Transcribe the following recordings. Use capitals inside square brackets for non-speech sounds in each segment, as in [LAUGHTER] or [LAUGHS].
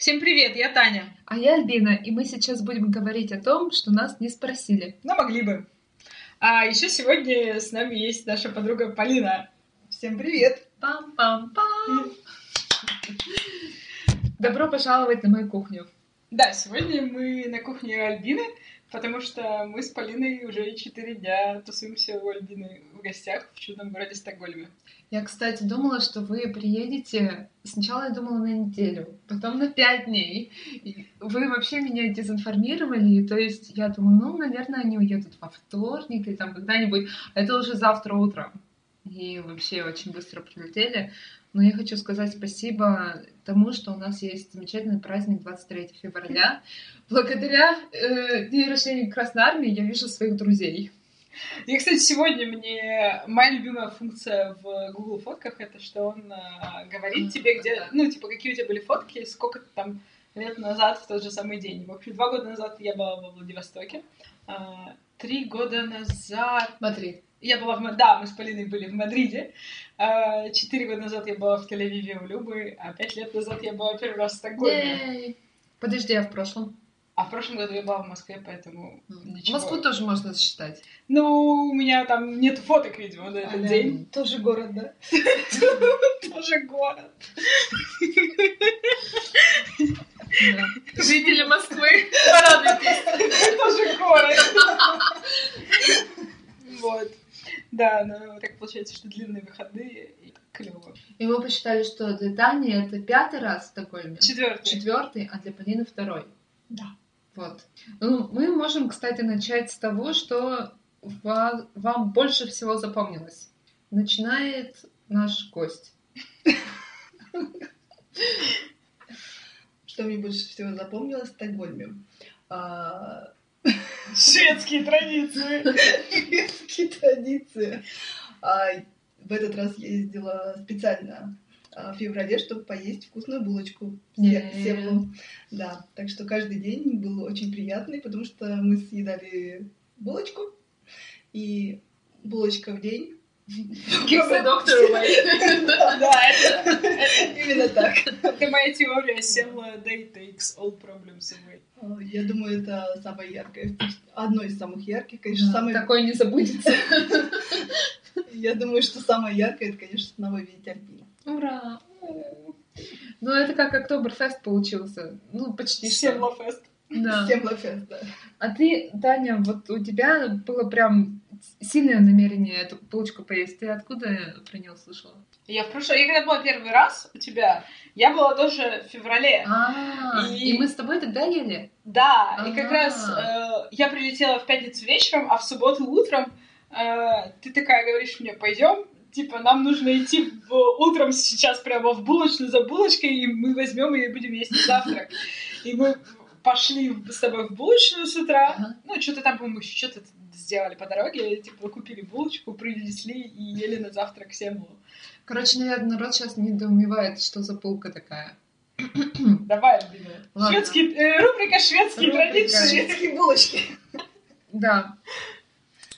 Всем привет, я Таня. А я Альбина, и мы сейчас будем говорить о том, что нас не спросили. Но могли бы. А еще сегодня с нами есть наша подруга Полина. Всем привет! Пам-пам-пам! Добро пожаловать на мою кухню. Да, сегодня мы на кухне Альбины, потому что мы с Полиной уже четыре дня тусуемся у Альбины в гостях в чудном городе Стокгольме. Я, кстати, думала, что вы приедете... Сначала я думала на неделю, потом на пять дней. Вы вообще меня дезинформировали, то есть я думаю, ну, наверное, они уедут во вторник или там когда-нибудь, а это уже завтра утром. И вообще очень быстро прилетели. Но я хочу сказать спасибо тому, что у нас есть замечательный праздник 23 февраля. Благодаря э, дню рождения Красной Армии я вижу своих друзей. И, кстати, сегодня мне моя любимая функция в Google фотках это что он э, говорит тебе, где, ну, типа, какие у тебя были фотки, сколько там лет назад в тот же самый день. В общем, два года назад я была во Владивостоке, а, три года назад... Мадрид. Я была в... Да, мы с Полиной были в Мадриде. А, четыре года назад я была в Тель-Авиве у Любы, а пять лет назад я была первый раз в Стокгольме. Подожди, а в прошлом? А в прошлом году я была в Москве, поэтому ничего. Москву тоже можно считать. Ну, у меня там нет фоток, видимо, на этот А, день. Тоже город, да? [LAUGHS] Тоже город. Жители Москвы, радуйтесь. [LAUGHS] Тоже город. [LAUGHS] Вот. Да, но так получается, что длинные выходные и клево. И мы посчитали, что для Тани это пятый раз в Стокгольме. Четвертый. Четвертый, а для Полины второй. Да. Вот. Ну, мы можем, кстати, начать с того, что ва- вам больше всего запомнилось. Начинает наш гость. Что мне больше всего запомнилось в Стокгольме? А, Шведские традиции. Шведские традиции. А, В этот раз я ездила специально а, в феврале, чтобы поесть вкусную булочку Севлу. Да, так что каждый день был очень приятный, потому что мы съедали булочку, и булочка в день. Keep the doctor away. Да, Именно так. это моя теория. Села day takes all problems away. Я думаю, это самое яркое, одно из самых ярких, конечно, самое Такое не забудется. [LAUGHS] Я думаю, что самое яркое, это, конечно, снова видеть Альбину. Ура! Ну, это как Октоберфест получился. Ну, почти. Семлофест. Да. Всем лафест, да. А ты, Таня, вот у тебя было прям сильное намерение эту булочку поесть. Ты откуда про нее услышала? Я в прошлом... Я когда была первый раз у тебя, я была тоже в феврале. А, И- и мы с тобой тогда ели? Да, и как раз э, я прилетела в пятницу вечером, а в субботу утром э, ты такая говоришь мне, пойдем, типа, нам нужно идти в- утром сейчас прямо в булочную за булочкой, и мы возьмем и будем есть на завтрак. И мы пошли с тобой в булочную с утра, Ага. ну, что-то там, по-моему, что-то сделали по дороге, типа, купили булочку, принесли и ели на завтрак семлу. Короче, наверное, народ сейчас недоумевает, что за булка такая. [CLEARS THROAT] Давай, Альбина. Ладно. Шведские, э, рубрика «Шведские Рубрика. традиции». Шведские булочки. Да.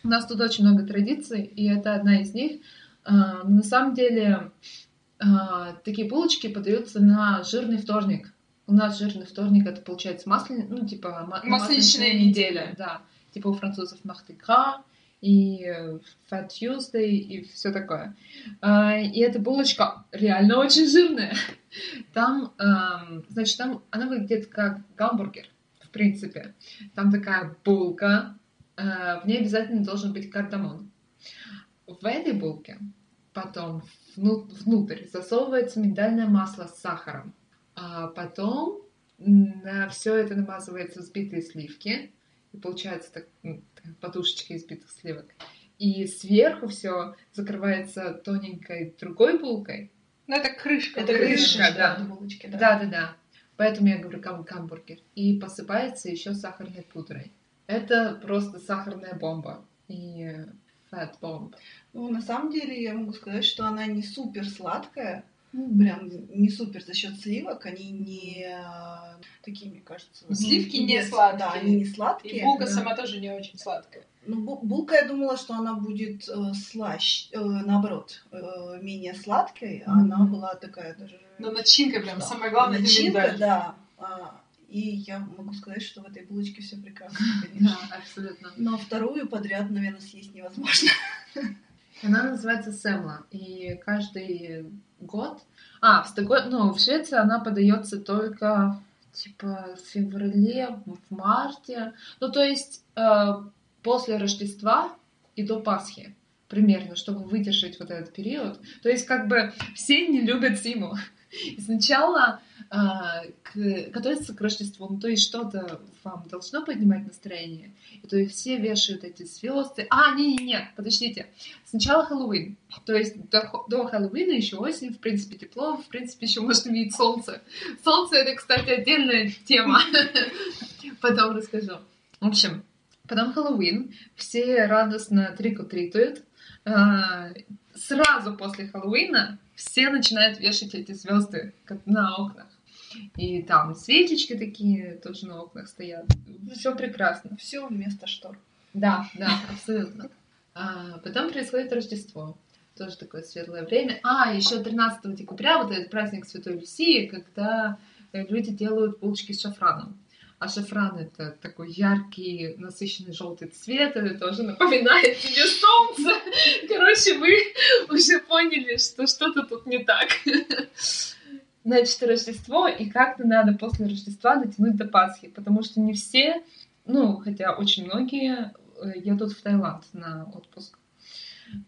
У нас тут очень много традиций, и это одна из них. А, На самом деле, а, такие булочки подаются на жирный вторник. У нас жирный вторник это получается масляный, ну, типа ма- Масленичная неделя, да. Типа у французов Gras и э, Fat Tuesday и все такое. А, И эта булочка реально очень жирная. Там, эм, значит, там она выглядит как гамбургер, в принципе. Там такая булка, э, в ней обязательно должен быть кардамон. В этой булке потом вну- внутрь засовывается миндальное масло с сахаром. А потом на все это намазываются взбитые сливки. И получается так, подушечка из битых сливок. И сверху все закрывается тоненькой другой булкой. Ну, это крышка. Это крышка, крышка, да. да, булочки, да. Да, да, да. Поэтому я говорю гам- гамбургер. И посыпается еще сахарной пудрой. Это просто сахарная бомба. И фат бомб. Ну, на самом деле, я могу сказать, что она не супер сладкая, прям не супер за счет сливок, они не а, такие, мне кажется. Сливки не без- сладкие. Да, они не сладкие. И булка да. сама тоже не очень сладкая. Ну, бу- булка, я думала, что она будет э, слащ, э, наоборот, э, менее сладкой, а Мгм. она была такая даже... Но начинка прям Да. самое главное это Начинка, миндаль. да. А, и я могу сказать, что в этой булочке все прекрасно, [LAUGHS] Да, конечно. абсолютно. Но вторую подряд, наверное, съесть невозможно. [LAUGHS] Она называется Семла. И каждый год... А, в Стокгольме, ну, в Швеции она подается только типа в феврале, в марте. Ну, то есть э, после Рождества и до Пасхи примерно, чтобы выдержать вот этот период. То есть как бы все не любят зиму. И [LAUGHS] сначала к, готовиться к Рождеству, ну, то есть что-то вам должно поднимать настроение. И то есть все вешают эти звезды. А, не, не, нет, подождите. Сначала Хэллоуин. То есть до, до Хэллоуина еще осень, в принципе, тепло, в принципе, еще можно видеть солнце. Солнце это, кстати, отдельная тема. [LAUGHS] Потом расскажу. В общем, потом Хэллоуин. Все радостно трик-тритуют. Сразу после Хэллоуина все начинают вешать эти звезды на окнах. И там свечечки такие тоже на окнах стоят. Все прекрасно. Все вместо штор. Да, да, абсолютно. А, потом происходит Рождество. Тоже такое светлое время. А, еще 13 декабря, вот этот праздник Святой Люсии, когда э, люди делают булочки с шафраном. А шафран это такой яркий, насыщенный желтый цвет, это тоже напоминает тебе солнце. Короче, вы уже поняли, что что-то тут не так. Значит, Рождество, и как-то надо после Рождества дотянуть до Пасхи, потому что не все, ну, хотя очень многие э, едут в Таиланд на отпуск.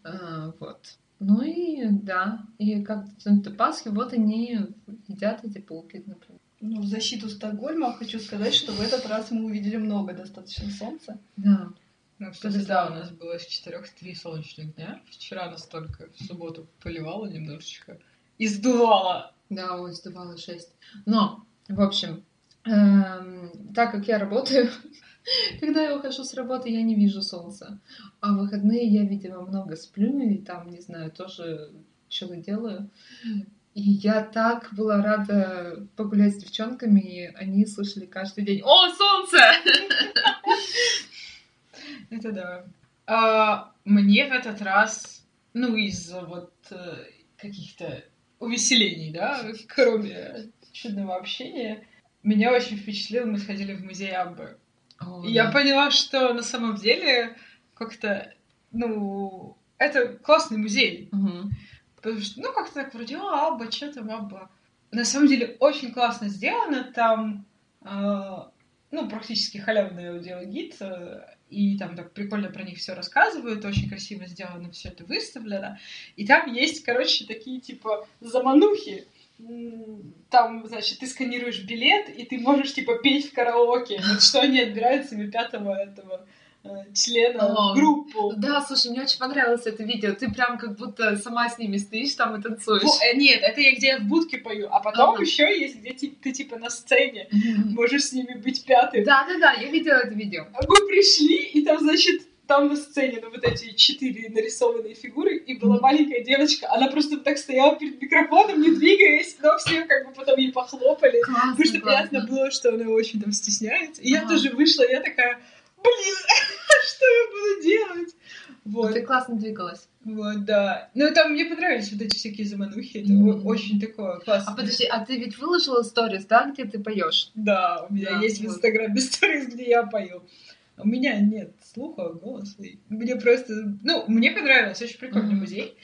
А, Вот. Ну и да, и как дотянуть до Пасхи, вот они едят эти булки, например. Ну, в защиту Стокгольма хочу сказать, что в этот раз мы увидели много достаточно солнца. Да. Ну, кстати, да, у нас было с четырех три солнечных дня. Вчера настолько в субботу поливало немножечко. И сдувало. Да, ой, сдувало 6. Но, в общем, эм, так как я работаю, [LAUGHS] когда я ухожу с работы, я не вижу солнца. А в выходные я, видимо, много сплю и там, не знаю, тоже что-то делаю. И я так была рада погулять с девчонками, и они слышали каждый день «О, солнце!» [LAUGHS] Это да. А, мне в этот раз, ну, из-за вот э, каких-то увеселений, да, [LAUGHS] кроме чудного общения, меня очень впечатлило, мы сходили в музей Аббы. О, И я поняла, что на самом деле как-то, ну, это классный музей. Потому что, ну, как-то так вроде, а, Абба, что там Абба? На самом деле очень классно сделано. Там, э, ну, практически халявный аудиогид. э, и там так прикольно про них все рассказывают. Очень красиво сделано, все это выставлено. И там есть, короче, такие типа заманухи. Там, значит, ты сканируешь билет, и ты можешь, типа, петь в караоке. Вот что они отбирают себе пятого этого члена О, в группу. Да, слушай, мне очень понравилось это видео. Ты прям как будто сама с ними стоишь там и танцуешь. Фу, э, нет, это я где я в будке пою, а потом Ага. еще есть, где ти- ты типа на сцене можешь с ними быть пятым. Да, да, да, я видела это видео. Мы пришли, и там, значит, там на сцене, ну, вот эти четыре нарисованные фигуры, и была маленькая девочка, она просто так стояла перед микрофоном, не двигаясь, но все как бы потом ей похлопали. Классно, Потому что классно. приятно было, что она очень там стесняется. И я Ага. тоже вышла, я такая, блин, [LAUGHS] что я буду делать? Вот. Ты классно двигалась. Вот, да. Ну, там мне понравились вот эти всякие заманухи. Это о- очень такое классное. А подожди, а ты ведь выложила сторис, да, где ты поешь? Да, у меня Да, есть в вот. Инстаграме сторис, где я пою. У меня нет слуха, голоса. Мне просто... Ну, мне понравилось. Очень прикольный Мгм. музей.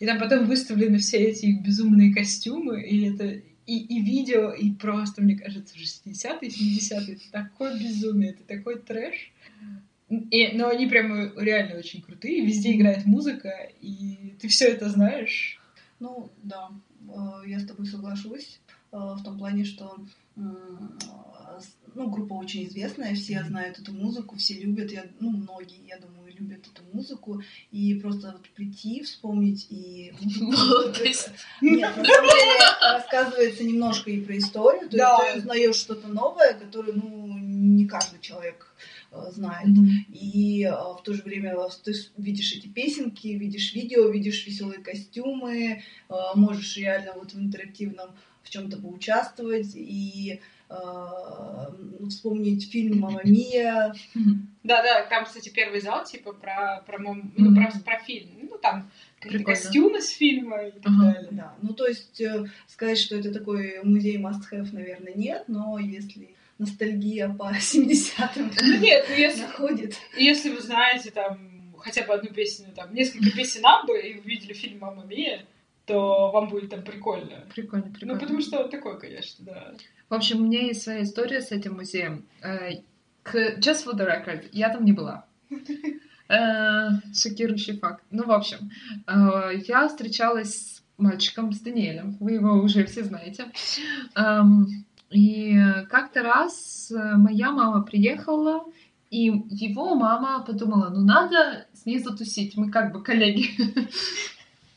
И там потом выставлены все эти безумные костюмы, и это... И, и видео, и просто, мне кажется, 60-е, 70-е, это такое безумие, это такой трэш. И, но они прямо реально очень крутые, везде играет музыка, и ты все это знаешь. Ну, да, э, я с тобой соглашусь э, в том плане, что э, ну, группа очень известная, все знают эту музыку, все любят, я, ну, многие, я думаю, любят эту музыку, и просто вот прийти, вспомнить и... [LAUGHS] [LAUGHS] Нет, на самом деле рассказывается немножко и про историю, то есть ты узнаешь что-то новое, которое, ну, не каждый человек знает. Мгм. И э, в то же время ты видишь эти песенки, видишь видео, видишь веселые костюмы, э, можешь реально вот в интерактивном в чем-то поучаствовать и э, вспомнить фильм «Мама Мия». Да, да, там, кстати, первый зал, типа, про, про, мам- ну, про, про фильм. Ну, там какие-то костюмы с фильма и так Ага. далее. Да, ну то есть э, сказать, что это такой музей must-have, наверное, нет, но если ностальгия по [LAUGHS] 70-м Ну нет, ну если, находит, если вы знаете там хотя бы одну песню, там, несколько песен Аббы, и вы видели фильм «Мамма Мия», то вам будет там прикольно. Прикольно, Ну, прикольно. потому что он такой, конечно, да. В общем, у меня есть своя история с этим музеем. Э, К Just for the record, я там не была. [LAUGHS] Э, Шокирующий факт. Ну, в общем, э, я встречалась с мальчиком, с Даниэлем. Вы его уже все знаете. И как-то раз э, моя мама приехала, и его мама подумала, ну надо с ней затусить, мы как бы коллеги.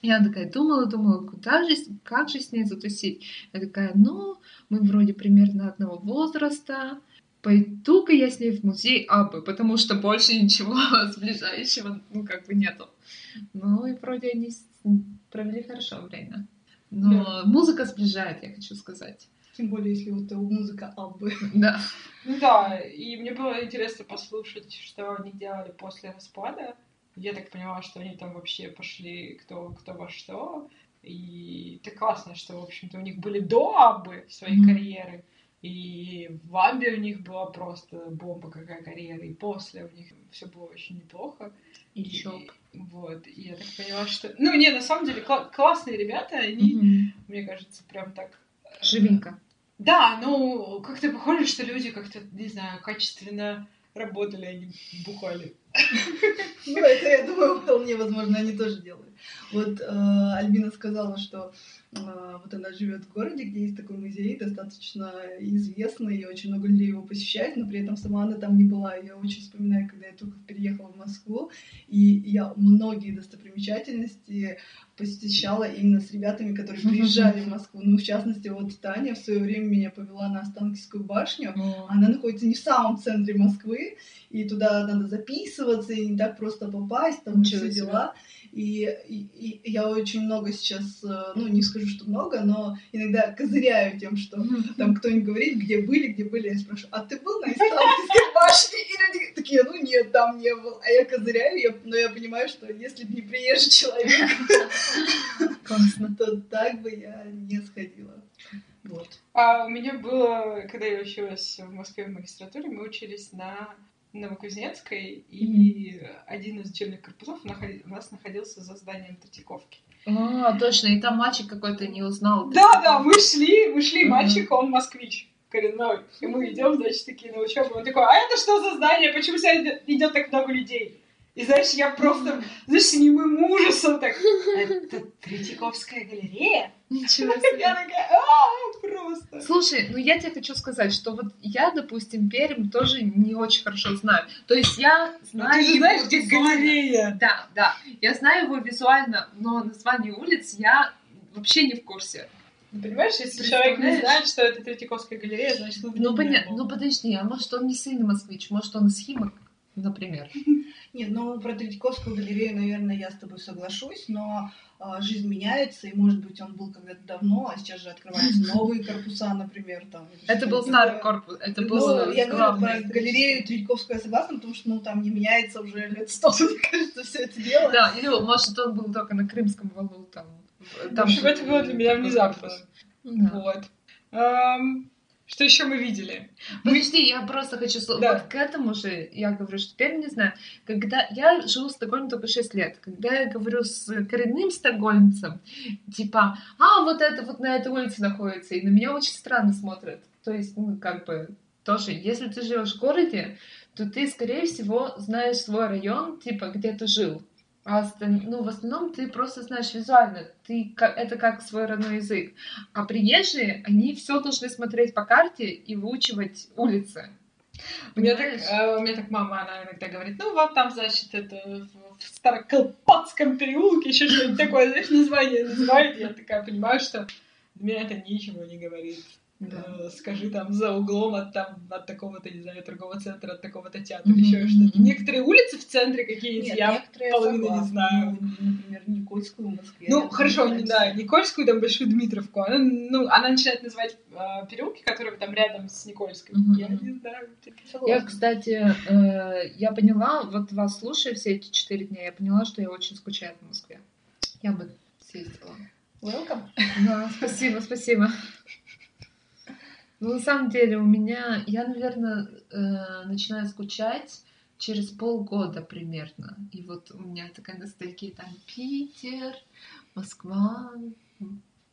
Я такая думала, думала, куда же, как же с ней затусить? Я такая, ну, мы вроде примерно одного возраста, пойду-ка я с ней в музей Абы, потому что больше ничего [LAUGHS] сближающего, ну, как бы нету. Ну, и вроде они провели хорошо время. Но музыка сближает, я хочу сказать. Тем более, если вот музыка Аббы. [LAUGHS] Да. Ну да, и мне было интересно послушать, что они делали после распада. Я так поняла, что они там вообще пошли кто, кто во что. И это классно, что, в общем-то, у них были до Аббы своей Мгм. карьеры. И в Аббе у них была просто бомба какая карьера. И после у них все было очень неплохо. Еще. И- Вот, и я так поняла, что... Ну, не, на самом деле, кла- классные ребята, они, мне кажется, прям так... Живенько. Да, ну, как-то похоже, что люди как-то, не знаю, качественно работали, а не бухали. Ну, это, я думаю, вполне возможно, они тоже делают. Вот э, Альбина сказала, что э, вот она живет в городе, где есть такой музей, достаточно известный, и очень много людей его посещает, но при этом сама она там не была. Я очень вспоминаю, когда я только переехала в Москву, и я многие достопримечательности посещала именно с ребятами, которые приезжали в Москву. Ну, в частности, вот Таня в свое время меня повела на Останкинскую башню, она находится не в самом центре Москвы, и туда надо записываться, и не так просто попасть, там Ничего все себе. И, и- и я очень много сейчас, э, ну, не скажу, что много, но иногда козыряю тем, что там кто-нибудь говорит, где были, где были, я спрашиваю, а ты был на [LAUGHS] Останкинской башне? И люди такие, ну нет, там не был. А я козыряю, я- но я понимаю, что если бы не приезжий человек, [LAUGHS] то так бы я не сходила. Вот. А у меня было, когда я училась в Москве в магистратуре, мы учились на Новокузнецкой, и один из учебных корпусов у нас находился за зданием Третьяковки. А, точно, и там мальчик какой-то не узнал. Да, да, мы шли, мы шли, мальчик, он москвич коренной. И мы идем, значит, такие на учебу. Он такой, а это что за здание? Почему сюда идет так много людей? И знаешь, я просто, знаешь, с немым ужасом так, это Третьяковская галерея? Ничего [LAUGHS] Я себе. такая, а, просто. Слушай, ну я тебе хочу сказать, что вот я, допустим, Пермь тоже не очень хорошо знаю. То есть я Ну, знаю ты же знаешь, где галерея? Да, да. Я знаю его визуально, но название улиц я вообще не в курсе. Ну, Понимаешь, если человек не знает, что это Третьяковская галерея, значит, он Ну, был. Ну, подожди, а может, он не сильный москвич, может, он из Химок, например. [LAUGHS] Нет, ну про Третьяковскую галерею, наверное, я с тобой соглашусь, но а, жизнь меняется, и, может быть, он был когда-то давно, а сейчас же открываются [LAUGHS] новые корпуса, например, там. Это был старый корпус, это Ну, был я говорю про галерею Третьяковскую, я согласна, потому что, ну, там не меняется уже лет сто, [LAUGHS] мне кажется, все это дело. Да, или может он был только на Крымском валу там. В общем, это было для меня внезапно. Вот. Что еще мы видели? Подожди, я просто хочу... Да. Вот к этому же я говорю, что теперь не знаю. Когда я живу в Стокгольме только 6 лет, когда я говорю с коренным стокгольмцем, типа, а, вот это вот на этой улице находится, и на меня очень странно смотрят. То есть, ну, как бы, тоже, если ты живешь в городе, то ты, скорее всего, знаешь свой район, типа, где ты жил. А ну, в основном ты просто знаешь визуально, ты, это как свой родной язык. А приезжие, они все должны смотреть по карте и выучивать улицы. У меня, так, э, у меня так мама, она иногда говорит, ну вот там, значит, это в Староколпатском переулке, еще что-нибудь такое, знаешь, название называет, я такая понимаю, что для меня это ничего не говорит. Да. Э, Скажи там за углом от там от такого-то, не знаю, торгового центра, от такого-то театра, Мгм, еще что-то. Некоторые улицы в центре Нет, я половину не знаю. Ну, например, Никольскую в Москве. Ну, хорошо, не да, Никольскую, там Большую Дмитровку. Она, ну, она начинает называть э, переулки, которые там рядом с Никольской. Мгм. Я не знаю. Я, кстати, э, я поняла, вот вас слушая все эти четыре дня, я поняла, что я очень скучаю по Москве. Я бы съездила. Welcome. Да, спасибо, спасибо. Ну, на самом деле, у меня, я, наверное, э, начинаю скучать через полгода примерно. И вот у меня такая ностальгия, там Питер, Москва.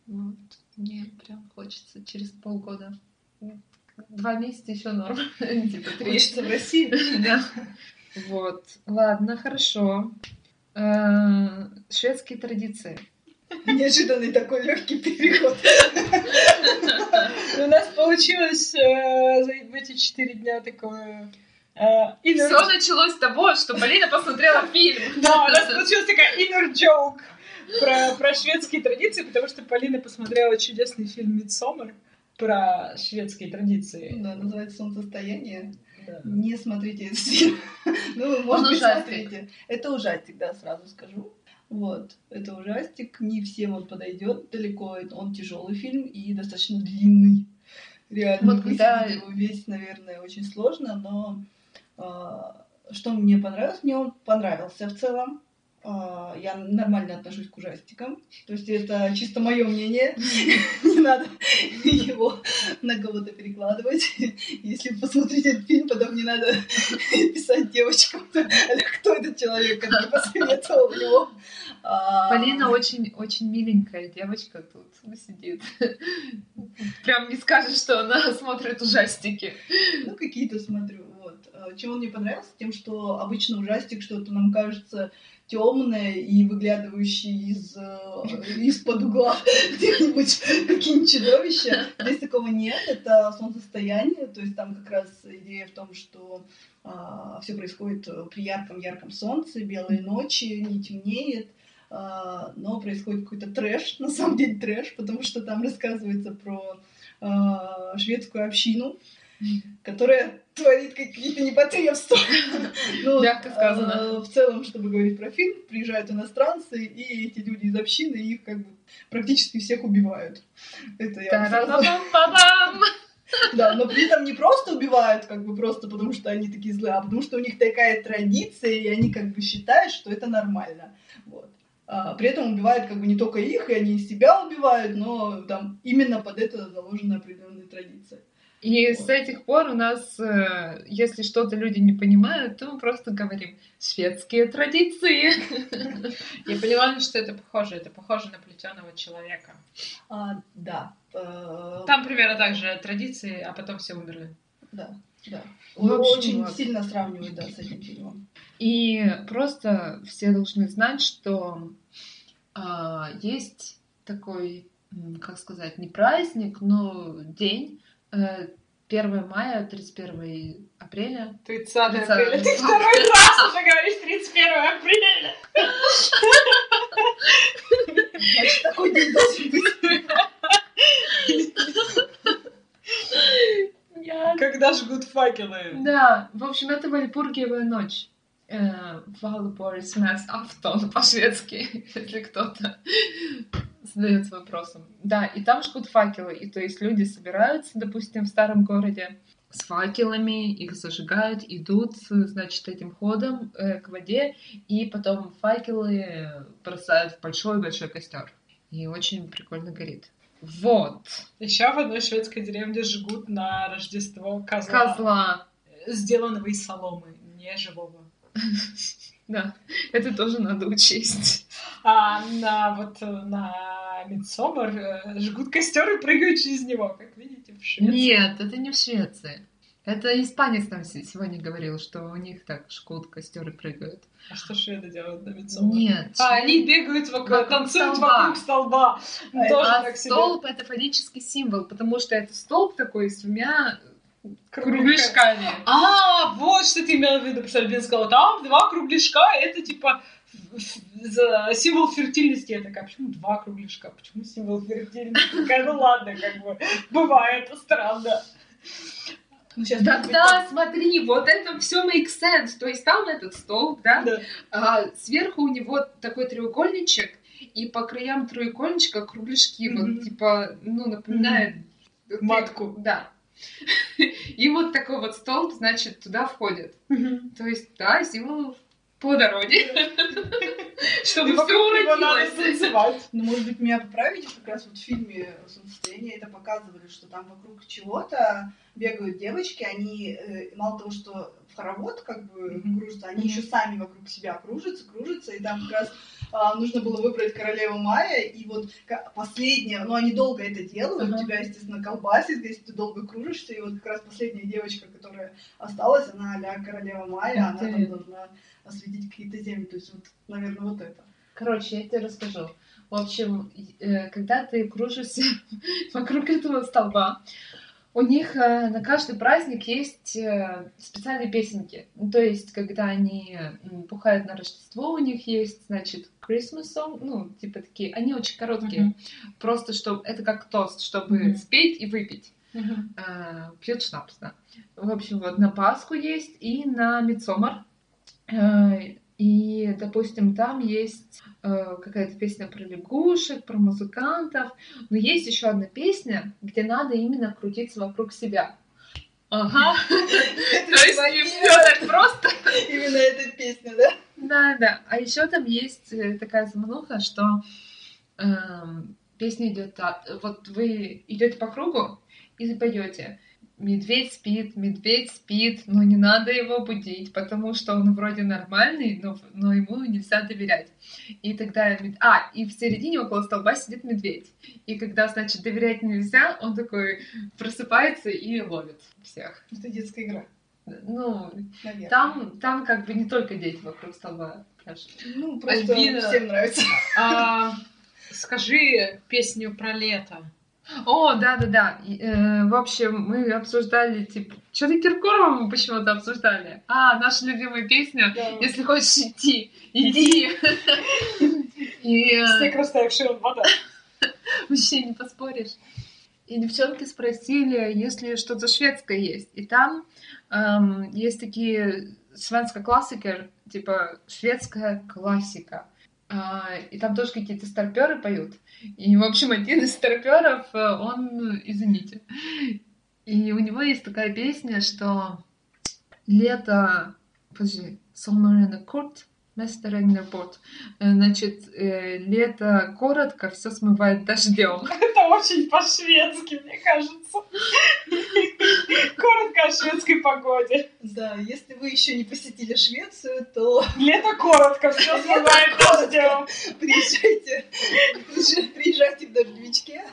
Вот, мне прям хочется через полгода. Два месяца еще норм. [LAUGHS] Типа три. Хочется в России. [LAUGHS] Да. Вот. Ладно, хорошо. Э, Шведские традиции. Неожиданный такой легкий переход. У нас получилось э, за в эти четыре дня такое... э, inner- Все началось с того, что Полина посмотрела фильм. Да, у нас получилась такая inner joke про, про шведские традиции, потому что Полина посмотрела чудесный фильм «Мидсомер» про шведские традиции. Да, называется «Солнцестояние». Да. Не смотрите этот фильм. Ну, вы, может Он быть, ужастик. смотрите. Это ужастик, да, сразу скажу. Вот, это ужастик, не всем он подойдет далеко, он тяжелый фильм и достаточно длинный. Реально, Вот когда- его весь, наверное, очень сложно, но а, что мне понравилось? Мне он понравился в целом. А, я нормально отношусь к ужастикам. То есть это чисто мое мнение. [LAUGHS] Не надо его на кого-то перекладывать. Если вы посмотрите этот фильм, потом не надо [LAUGHS] писать девочкам, «Аля, [LAUGHS] кто этот человек, который посоветовал его. А, Полина очень, очень миленькая девочка тут сидит. Прям не скажешь, что она смотрит ужастики. Ну, какие-то смотрю. Вот. А, Чем он мне понравился? Тем, что обычно ужастик что-то нам кажется темное и выглядывающее из, э, из-под угла. [LAUGHS] Где-нибудь какие-нибудь чудовища. Здесь такого нет, это солнцестояние, то есть там как раз идея в том, что все происходит при ярком-ярком солнце, белые ночи, не темнеет, а, но происходит какой-то трэш, [LAUGHS] на самом деле трэш, потому что там рассказывается про а, шведскую общину, которая творит какие-то непотребства. [LAUGHS] Ну, Мягко сказано. а, В целом, чтобы говорить про фильм, приезжают иностранцы, и эти люди из общины их как бы практически всех убивают. Это я [LAUGHS] да, но при этом не просто убивают, как бы просто потому, что они такие злые, а потому что у них такая традиция, и они как бы считают, что это нормально. Вот. А, при этом убивают как бы не только их, и они себя убивают, но там именно под это заложена определенная традиция. И с этих пор у нас, э, если что-то люди не понимают, то мы просто говорим «шведские традиции». [LAUGHS] Я поняла, что это похоже. Это похоже на плетеного человека. А, да. э, Там примерно так же традиции, а потом все умерли. Да, да. В общем, Очень вот. сильно сравнивают, да, с этим фильмом. И просто все должны знать, что а, есть такой, как сказать, не праздник, но день, 1 мая, 31 апреля. 30 апреля. апреля. Ты второй раз уже говоришь 31 апреля. Значит, такой день должен быть. Когда жгут факелы. Да, в общем, это Вальпургиевая ночь. Э, Валборисмэс Автон по-шведски, [LAUGHS] если кто-то задается вопросом. Да, и там жгут факелы, и то есть люди собираются, допустим, в старом городе с факелами, их зажигают, идут, значит, этим ходом э, к воде, и потом факелы бросают в большой-большой костер. И очень прикольно горит. Вот. Еще в одной шведской деревне жгут на Рождество козла, Козла. сделанного из соломы, не живого. [LAUGHS] Да, это тоже надо учесть. А на вот э, на Мидсомер э, жгут костер и прыгают через него, как видите, в Швеции. Нет, это не в Швеции. Это испанец нам се- сегодня говорил, что у них так жгут костер и прыгают. А что шведы делают на Мидсомер? Нет. А, они бегают вокруг, Вокруг танцуют столба. вокруг столба. А, Тоже а столб это фаллический символ, потому что это столб такой с двумя Кругляшка. кругляшками. А, вот что ты имела в виду, потому что Альбин сказала, там два кругляшка, это типа символ фертильности. Я такая, почему два кругляшка? Почему символ фертильности? Такая, ну ладно, как бы, бывает, странно. Ну, сейчас Тогда смотри, вот это все make sense. То есть там этот столб, да, Да. а сверху у него такой треугольничек, и по краям треугольничка кругляшки, Мгм. вот типа, ну, напоминает... Матку. [LAUGHS] Да. И вот такой вот столб, значит, туда входит. То есть, да, символ по дороге, [LAUGHS] чтобы все уродилось. Ну, может быть, меня поправите, как раз вот в фильме «Солнцестояние» это показывали, что там вокруг чего-то бегают девочки, они э, мало того, что в хоровод как бы кружатся, они еще сами вокруг себя кружатся, кружатся, и там как раз а, нужно было выбрать королеву Майя, и вот последняя, ну, они долго это делают, Ага. тебя, естественно, колбасит, если ты долго кружишься, и вот как раз последняя девочка, которая осталась, она а королева Майя, она там должна осветить какие-то земли, то есть вот, наверное, вот это. Короче, я тебе расскажу. В общем, э, когда ты кружишься [LAUGHS] вокруг этого столба, у них э, на каждый праздник есть э, специальные песенки. Ну, То есть, когда они бухают на Рождество, у них есть, значит, Christmas song, ну, типа такие, они очень короткие. Мгм. Просто, чтобы это как тост, чтобы Мгм. спеть и выпить. Э, Пьют шнапс, да. В общем, вот на Пасху есть и на Мидсомар. Э, И, допустим, там есть э, какая-то песня про лягушек, про музыкантов. Но есть еще одна песня, где надо именно крутиться вокруг себя. Ага. [LAUGHS] То есть не все так просто. Именно эта песня, да? Да, да. А еще там есть э, такая замануха, что эм, песня идет так. Вот вы идете по кругу и запоете. Медведь спит, медведь спит, но не надо его будить, потому что он вроде нормальный, но, но ему нельзя доверять. И тогда... мед- А, и в середине около столба сидит медведь. И когда, значит, доверять нельзя, он такой просыпается и ловит всех. Это детская игра, Ну, наверное. там, там как бы не только дети вокруг столба пляшут. Ну, просто Альбина. всем нравится. А, Скажи песню про лето. О, да-да-да. Э, в общем, мы обсуждали, типа... Что-то Киркорова мы почему-то обсуждали. А, наша любимая песня «Если хочешь идти, иди». И э, Снег растаявший вода. вообще не поспоришь. И девчонки спросили, если что-то шведское есть. И там эм, есть такие свенская классика, типа шведская классика. А, и там тоже какие-то старперы поют. И, в общем, один из старперов, э, он, извините, и у него есть такая песня, что лето... Подожди, Summer in a court, Bort. Э, Значит, э, лето коротко, все смывает дождем. [LAUGHS] Это очень по-шведски, мне кажется. Коротко о шведской погоде. Да, если вы еще не посетили Швецию, то Лето коротко, все смывает дождем. приезжайте, приезжайте в дождевичке.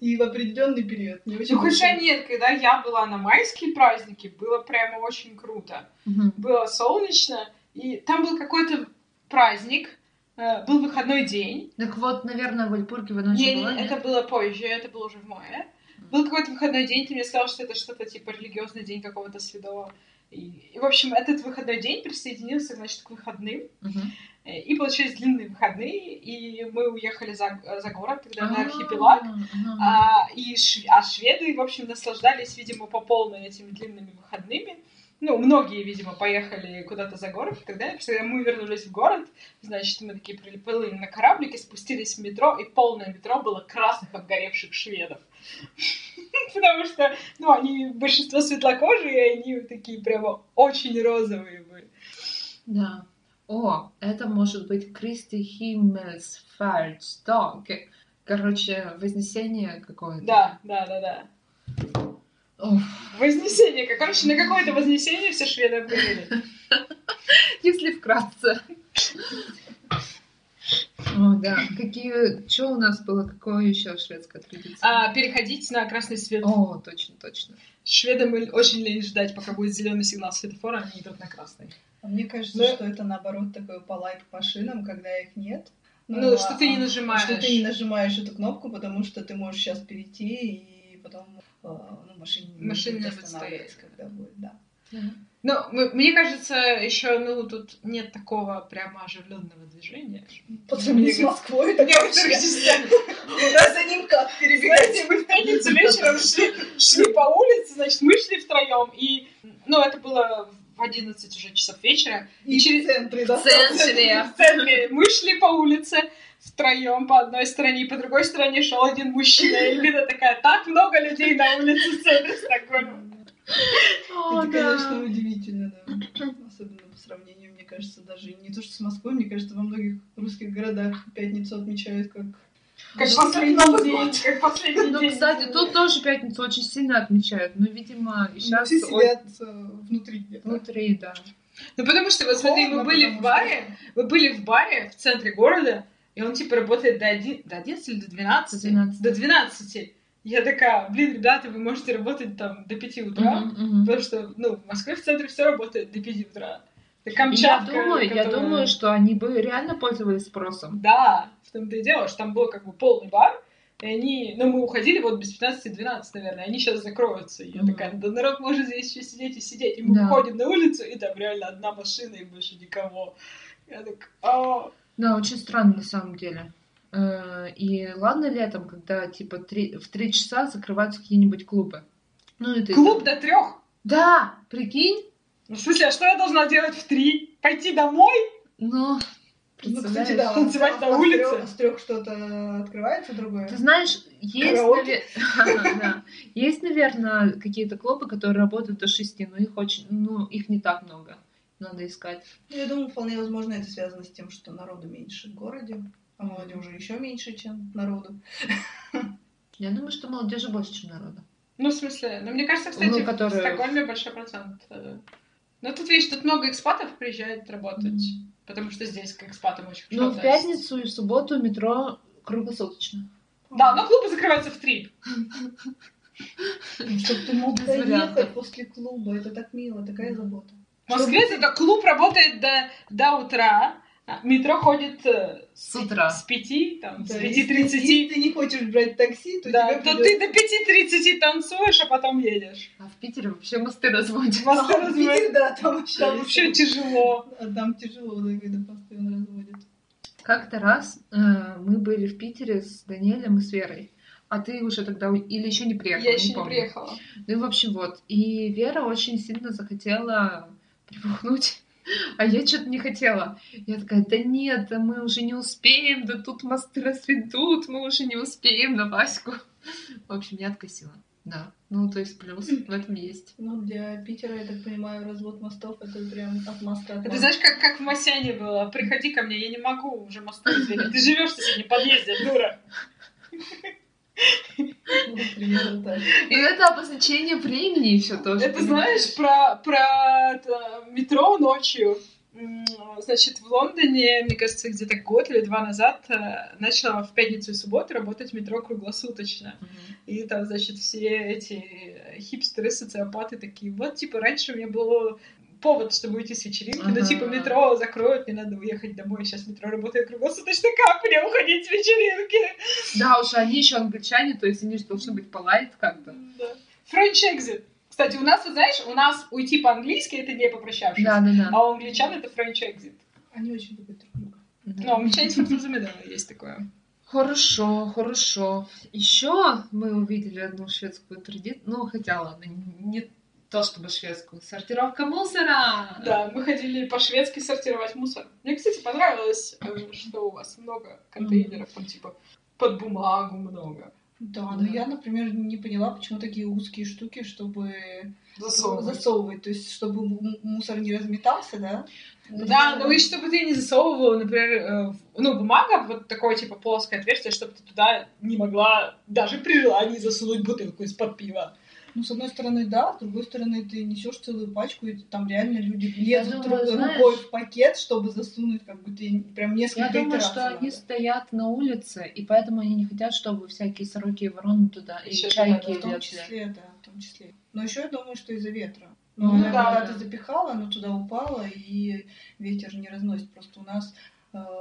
И в определенный период. Не очень Ну, хотя большой. нет, когда я была на майские праздники, было прямо очень круто. Мгм. Было солнечно, и там был какой-то праздник, э, был выходной день. Так вот, наверное, в Альпурге вы ночью Не, была, не, нет? это было позже, это было уже в мае. Был какой-то выходной день, ты мне сказал, что это что-то типа религиозный день какого-то святого. И, и, в общем, этот выходной день присоединился, значит, к выходным. Мгм. Э, И получились длинные выходные, и мы уехали за, за город, тогда на А, архипелаг. А, и шв- а шведы, в общем, наслаждались, видимо, по полной этими длинными выходными. Ну, многие, видимо, поехали куда-то за город и так далее. Потому что мы вернулись в город, значит, мы такие прилипали на кораблике, спустились в метро, и полное метро было красных обгоревших шведов. [LAUGHS] Потому что, ну, они, большинство светлокожие, и они такие прямо очень розовые были. Да. О, это может быть Кристи Химмельс Фальцдог. Короче, вознесение какое-то. Да, да, да, да. Оф. Вознесение. Короче, на какое-то вознесение все шведы обгорели. [LAUGHS] Если вкратце. О, да. Какие... Что у нас было? Какое еще шведская традиция? А, переходить на красный свет. О, точно, точно. Шведам очень лень ждать, пока будет зеленый сигнал светофора, они идут на красный. А Мне кажется, Ну- что это наоборот такой полайк по шинам, когда их нет. Ну, а- что ты не а- нажимаешь. Что ты не нажимаешь эту кнопку, потому что ты можешь сейчас перейти, и потом э, ну, машине не Машина будет не будет останавливаться, когда будет, да. Ну, мне кажется, еще, ну, тут нет такого прямо оживленного движения. По сравнению с Москвой, некоторых вообще... У нас за ним как перебегать. Мы в пятницу вечером шли, по улице, значит, мы шли втроем, и, ну, это было в 11 уже часов вечера, И через- в центре, да. В центре. в центре. Мы шли по улице втроем по одной стороне, и по другой стороне шел один мужчина. И Эльвина такая, так много людей на улице в центре Стокгольма. О, Это, да. конечно, удивительно, да. Особенно по даже не то, что с Москвой, мне кажется, во многих русских городах пятницу отмечают как... Как Ну, последний Новый день, год. как последний Ну, день. кстати, тут тоже пятницу очень сильно отмечают. Но, видимо, Ну, сейчас все сидят э, внутри где-то. внутри, да. Ну, потому что, вот смотри, мы были в баре, мы были в баре в центре города, и он, типа, работает до, один, до 11 или до 12? До 12. До 12. Я такая, блин, ребята, вы можете работать там до 5 утра, Мгм, мгм. потому что, ну, в Москве в центре все работает до 5 утра. Это И Я Камчатка, думаю, я которая- думаю, что они бы реально пользовались спросом. Да, в том-то и дело, что там был как бы полный бар, и они, ну, мы уходили вот без 15-12, наверное, они сейчас закроются. И я Мгм. такая, да народ может здесь еще сидеть и сидеть. И мы Да. выходим на улицу, и там реально одна машина, и больше никого. Я так, а Да, очень странно на самом деле. Э, И ладно летом, когда типа три- в три часа закрываются какие-нибудь клубы. Ну, это клуб до трех. Да, прикинь. Ну, в смысле, а что я должна делать в три? Пойти домой? Ну, Ну, кстати, да. Танцевать а- на а улице? С трех что-то открывается другое. Ты знаешь, есть, Караоке? наве- [LAUGHS] да. есть, наверное, какие-то клубы, которые работают до шести, но их очень, ну, их не так много. Надо искать. Ну, Я думаю, вполне возможно, это связано с тем, что народу меньше в городе, а молодежи еще меньше, чем народу. Я думаю, что молодежи больше, чем народа. Ну, в смысле, ну, мне кажется, кстати, Ну, в которые- Стокгольме большой процент. э. Но тут, видишь, тут много экспатов приезжает работать, потому что здесь к экспатам очень Ну, в пятницу и в субботу метро круглосуточно. Да, но клубы закрываются в три. Чтобы ты мог вариантов. после клуба. Это так мило, такая забота. В Москве зато клуб работает до, до утра, метро ходит э, С утра. с пяти, там, с Да, пяти если- тридцати. Если ты не хочешь брать такси, то Да, тебе то придётся- ты до пяти тридцати танцуешь, а потом едешь. А в Питере вообще мосты разводят. Мосты А, в Питере, разводят. да, там вообще, Там вообще тяжело. А там тяжело, да, когда постоянно разводят. Как-то раз э, мы были в Питере с Даниэлем и с Верой. А ты уже тогда или еще не приехала? Я еще не помню. приехала. Ну и в общем вот. И Вера очень сильно захотела прибухнуть. А я что-то не хотела. Я такая, да нет, да мы уже не успеем, да тут мосты расцветут, мы уже не успеем на Ваську. В общем, я откосила. Да. Ну, то есть плюс в этом есть. Ну, для Питера, я так понимаю, развод мостов это прям от Это мам. знаешь, как, как в Масяне было? Приходи ко мне, я не могу уже мосты. Ты живешь в соседнем подъезде, дура. Ну. И это обозначение времени еще тоже. Это знаешь про, про метро ночью? Значит, в Лондоне, мне кажется, где-то год или два назад э, начало в пятницу и субботу работать метро круглосуточно. Мгм. И там, значит, все эти хипстеры, социопаты такие, вот, типа, раньше у меня был повод, чтобы уйти с вечеринки, но, Ага. типа, метро закроют, мне надо уехать домой, сейчас метро работает круглосуточно, как мне уходить с вечеринки? Да, уж они еще англичане, то есть они же должны быть полайт как-то. Да. French exit. Кстати, у нас, вот знаешь, у нас уйти по-английски это не попрощавшись, Да, да, да. а у англичан это French exit. Они очень любят друг друга. Ну, у англичане с французами, да, есть такое. Хорошо, хорошо. Еще мы увидели одну шведскую традицию. Ну, хотя ладно, не то чтобы шведскую. Сортировка мусора. Да, мы ходили по-шведски сортировать мусор. Мне, кстати, понравилось, э, что у вас много контейнеров, там, типа, под бумагу много. Да, но Да. я, например, не поняла, почему такие узкие штуки, чтобы Засовывать. засовывать. То есть, чтобы мусор не разметался, да? Да, ну и чтобы ты не засовывала, например, э, ну, бумага, вот такое, типа, плоское отверстие, чтобы ты туда не могла даже при желании засунуть бутылку из-под пива. Ну, с одной стороны, да, с другой стороны, ты несешь целую пачку, и там реально люди лезут думаю, ру- знаешь- рукой в пакет, чтобы засунуть, как бы ты прям несколько Я думаю, что они надо. стоят на улице, и поэтому они не хотят, чтобы всякие сороки и вороны туда, и Ещё чайки туда, В том числе, да, в том числе. Но еще я думаю, что из-за ветра. Ну, Ну, да, когда да. ты запихала, оно туда упало, и ветер не разносит. Просто у нас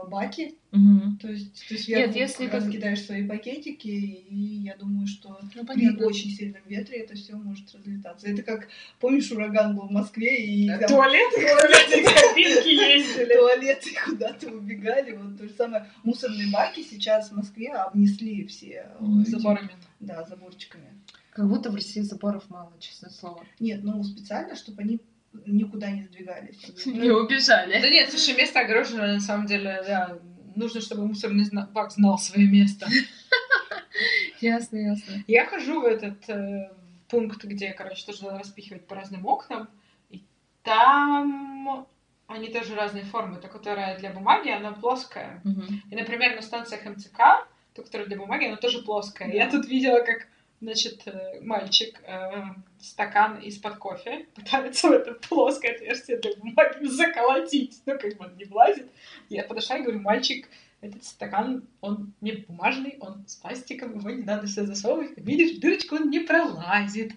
баки, Мгм. то есть ты сверху Нет, если как раз кидаешь свои пакетики, и я думаю, что Ну, при очень сильном ветре это все может разлетаться. Это как, помнишь, ураган был в Москве, и там Туалеты, туалеты, кабинки ездили. туалеты куда-то убегали. Вот то же самое. Мусорные баки сейчас в Москве обнесли все э, Заборами. Да, заборчиками. Как будто в России заборов мало, честное слово. Нет, ну специально, чтобы они никуда не сдвигались. [LAUGHS] Не убежали. Да нет, слушай, место огорожено, на самом деле, да. Нужно, чтобы мусорный бак знал свое место. [LAUGHS] Ясно, ясно. Я хожу в этот э, пункт, где, короче, тоже надо распихивать по разным окнам. И там они тоже разные формы. Та, которая для бумаги, она плоская. Мгм. И, например, на станциях МЦК, та, которая для бумаги, она тоже плоская. Я тут видела, как, значит, э, мальчик э, стакан из-под кофе [LAUGHS] пытается в это плоское отверстие для бумаги заколотить. Ну, как бы он не влазит. Я подошла и говорю, мальчик, этот стакан, он не бумажный, он с пластиком, его не надо все засовывать. Видишь, дырочку он не пролазит.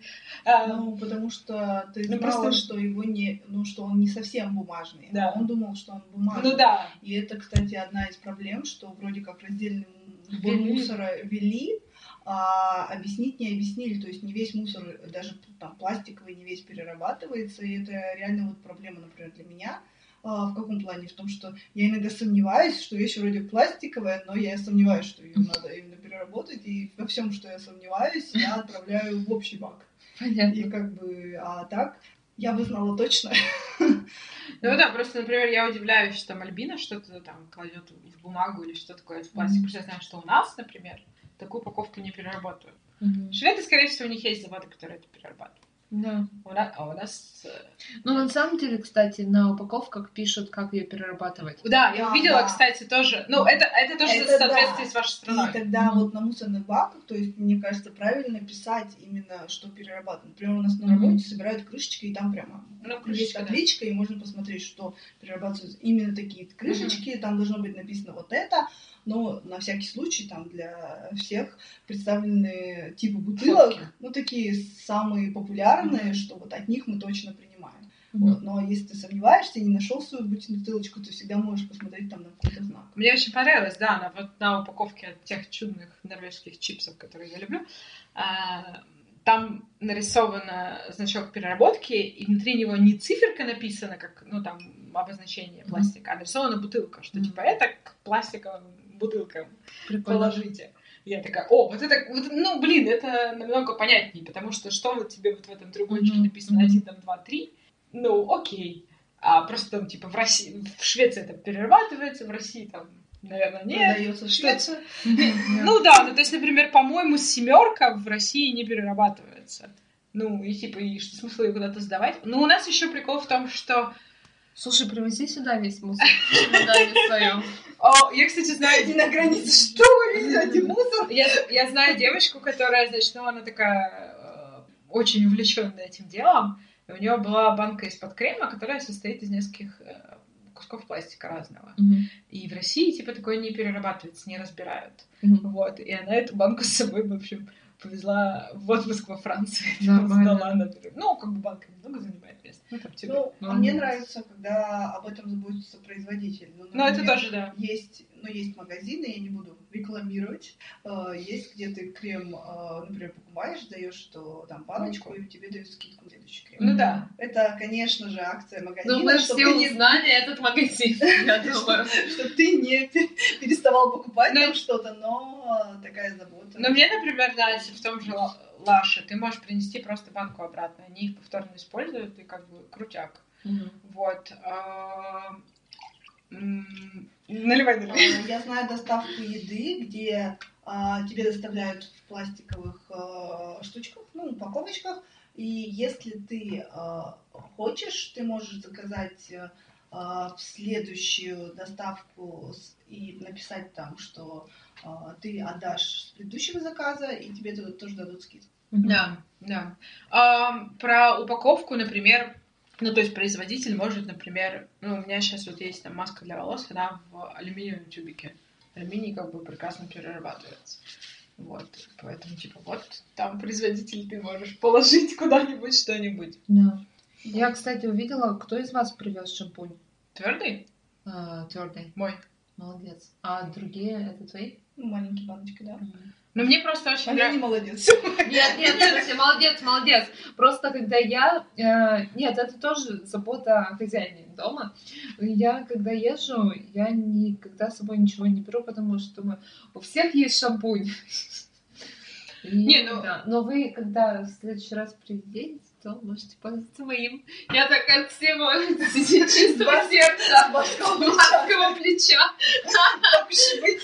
А, Ну, потому что ты Ну, знала, просто- что его не, ну, что он не совсем бумажный. Да. Он думал, что он бумажный. ну да, И это, кстати, одна из проблем, что вроде как раздельный Ввели. мусора ввели, а объяснить не объяснили. То есть не весь мусор, даже там пластиковый, не весь перерабатывается. И это реально вот проблема, например, для меня. А, В каком плане? В том, что я иногда сомневаюсь, что вещь вроде пластиковая, но я сомневаюсь, что ее надо именно переработать. И во всем, что я сомневаюсь, я [LAUGHS] отправляю в общий бак. И Понятно. как бы, а так, я бы знала точно. Ну да, просто, например, я удивляюсь, что Мальбина что-то там кладет в бумагу или что такое в пластик. Потому что я знаю, что у нас, например, такую упаковку не перерабатывают. Мгм. Шведы, скорее всего, у них есть заводы, которые это перерабатывают. Да. У нас, а у нас... э, Ну, на самом деле, кстати, на упаковках пишут, как ее перерабатывать. Да, я Да, увидела, да. кстати, тоже. Ну, это, это тоже Это в соответствии да. с вашей И страной. тогда Мгм. вот на мусорных баках, то есть, мне кажется, правильно писать именно, что перерабатывать. Например, у нас на работе собирают крышечки, и там прямо Ну, есть крышечка, да. и можно посмотреть, что перерабатываются именно такие крышечки, там должно быть написано вот это, но на всякий случай там для всех представлены типы бутылок, Фотки. ну, такие самые популярные, Мгм. что вот от них мы точно принимаем. Мгм. Вот. Но если ты сомневаешься и не нашел свою бутылочку, то всегда можешь посмотреть там на какой-то знак. Мне очень понравилось, да, на, вот на упаковке от тех чудных норвежских чипсов, которые я люблю, а, там нарисован значок переработки, и внутри него не циферка написана, как, ну, там, обозначение пластика, а нарисована бутылка, что, Мгм. типа, это к пластиковым бутылкам Прикольно. положите. Я такая, о, вот это, вот, ну, блин, это намного понятнее, потому что что вот тебе вот в этом треугольничке Мгм, написано. 1, там, 2, 3, ну, окей. А просто там, типа, в России, в Швеции это перерабатывается, в России там, наверное, нет. Продается в Швецию. Мгм. Ну да, ну то есть, например, по-моему, семерка в России не перерабатывается. Ну, и типа, и что смысл ее куда-то сдавать? Ну, у нас еще прикол в том, что... Слушай, привози сюда весь мусор в чемодане своем. О, я, кстати, знаю... И на границе, что вы везете мусор? Я, я знаю девочку, которая, значит, ну, она такая э, очень увлеченная этим делом. И у нее была банка из-под крема, которая состоит из нескольких э, кусков пластика разного. Мгм. И в России, типа, такое не перерабатывается, не разбирают. Мгм. Вот, и она эту банку с собой, в общем, повезла в отпуск во Францию. [LAUGHS] Нормально. Сдала на Ну, как бы банка немного занимает место. Ну, типа. Ну, а мне нравится, когда об этом заботится производитель. Ну, Ну, это тоже, да. Есть, ну, есть магазины, я не буду рекламировать. э, есть, где ты крем, э, например, покупаешь, даешь что там баночку, и тебе дают скидку на следующий крем. Ну да. Это, конечно же, акция магазина, Ну, мы чтобы все не, узнали этот магазин, я [LAUGHS] думаю. чтоб ты не пе- переставал покупать Ну, там что-то, но такая забота. Но мне, например, нравится в том же Ла- Лаше. Ты можешь принести просто банку обратно. Они их повторно используют, и как бы крутяк. Вот. А, Наливай, Э, наливай. Я знаю доставку еды, где а, тебе доставляют в пластиковых а, штучках, ну, упаковочках. И если ты а, хочешь, ты можешь заказать э, а, в следующую доставку и написать там, что а, ты отдашь с предыдущего заказа, и тебе тоже дадут скидку. Да, да. А, про упаковку, например, ну, то есть производитель может, например, ну, у меня сейчас вот есть там маска для волос, она в алюминиевом тюбике. Алюминий как бы прекрасно перерабатывается. Вот, поэтому, типа, вот там производитель ты можешь положить [LAUGHS] куда-нибудь что-нибудь. Да. Я, кстати, увидела, кто из вас привез шампунь Твердый? твердый. Мой. Молодец. А другие это твои? Ну, маленькие баночки, да. Но мне просто очень А я не нравится. молодец. Нет, нет, нет, молодец, молодец. Просто когда я... э, нет, это тоже забота о хозяине дома. Я, когда езжу, я никогда с собой ничего не беру, потому что думаю, у всех есть шампунь. [LAUGHS] И, Не, ну- да. Но вы, когда в следующий раз приедете, то можете пользоваться моим. Я так от всего [LAUGHS] чистого сердца, Морского плеча.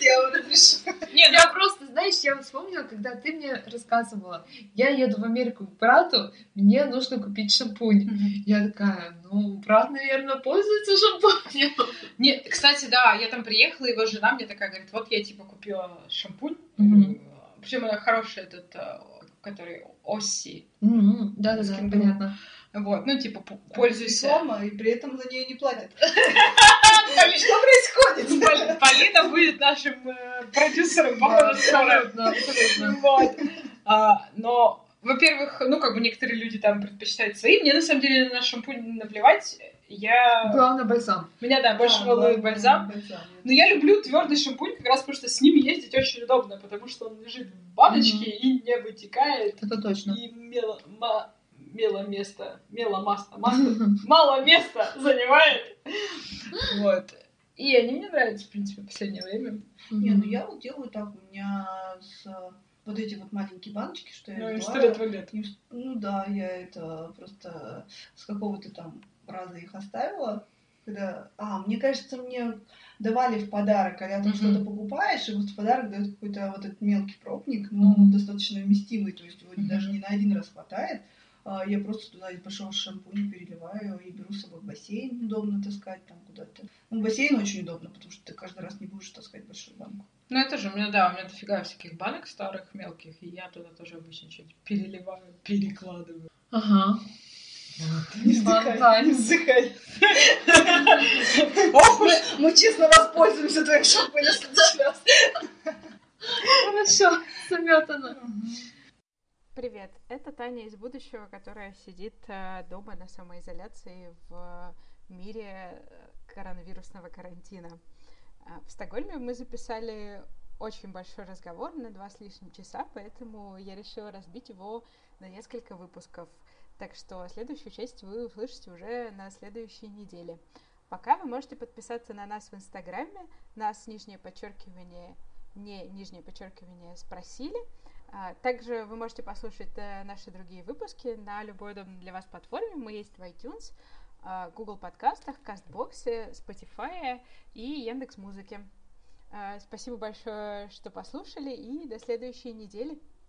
я разрешу. Нет, я просто, знаешь, я вспомнила, когда ты мне рассказывала, я еду в Америку к брату, мне нужно купить шампунь. Я такая, ну, брат, наверное, пользуется шампунем. [LAUGHS] Не, кстати, да, я там приехала, его жена мне такая говорит, вот я типа купила шампунь, причем она хороший этот, который Оси, М-м, Да-да-да, Скин понятно. вот, ну типа пользуйся. Реклама, и при этом за нее не платят. [LAUGHS] Что происходит? Пол- Полина будет нашим э, продюсером, похоже, скоро. Вот. А, но, во-первых, ну, как бы некоторые люди там предпочитают свои. Мне, на самом деле, на шампунь наплевать. Я... Главное, бальзам. Меня, да, больше Да, волнует бальзам. бальзам. Но я люблю твердый шампунь, как раз потому что с ним ездить очень удобно, потому что он лежит в баночке и не вытекает. Это точно. И мело, ма- мело место, мело масло, масло, [LAUGHS] мало места занимает. Вот. И они мне нравятся, в принципе, в последнее время. Не, ну я вот делаю так, у меня с вот эти вот маленькие баночки, что я Ну, и сто лет Ну да, я это просто с какого-то там раза их оставила. Когда... А, мне кажется, мне давали в подарок, когда ты что-то покупаешь, и вот в подарок дают какой-то вот этот мелкий пробник, но Мгм. он достаточно вместимый, то есть его даже не на один раз хватает. А, Я просто туда из большого шампуня переливаю и беру с собой в бассейн, удобно таскать там куда-то. Ну, бассейн очень удобно, потому что ты каждый раз не будешь таскать большую банку. Ну, это же у меня, да, у меня дофига всяких банок старых, мелких, и я туда тоже обычно что-нибудь переливаю, перекладываю. Ага. Не вздыхай, не вздыхай. Ох уж, мы честно воспользуемся твоим шампунем в следующий раз. Хорошо, заметано. Привет, это Таня из будущего, которая сидит э, дома на самоизоляции в мире э, коронавирусного карантина. А, В Стокгольме мы записали очень большой разговор на два с лишним часа, поэтому я решила разбить его на несколько выпусков. Так что следующую часть вы услышите уже на следующей неделе. Пока вы можете подписаться на нас в Инстаграме, нас нижнее подчеркивание, не нижнее подчеркивание спросили, а, Также вы можете послушать э, наши другие выпуски на любой удобной для вас платформе. Мы есть в iTunes, а, Google подкастах, Кастбоксе, Spotify и Яндекс Музыке. Спасибо большое, что послушали, и до следующей недели.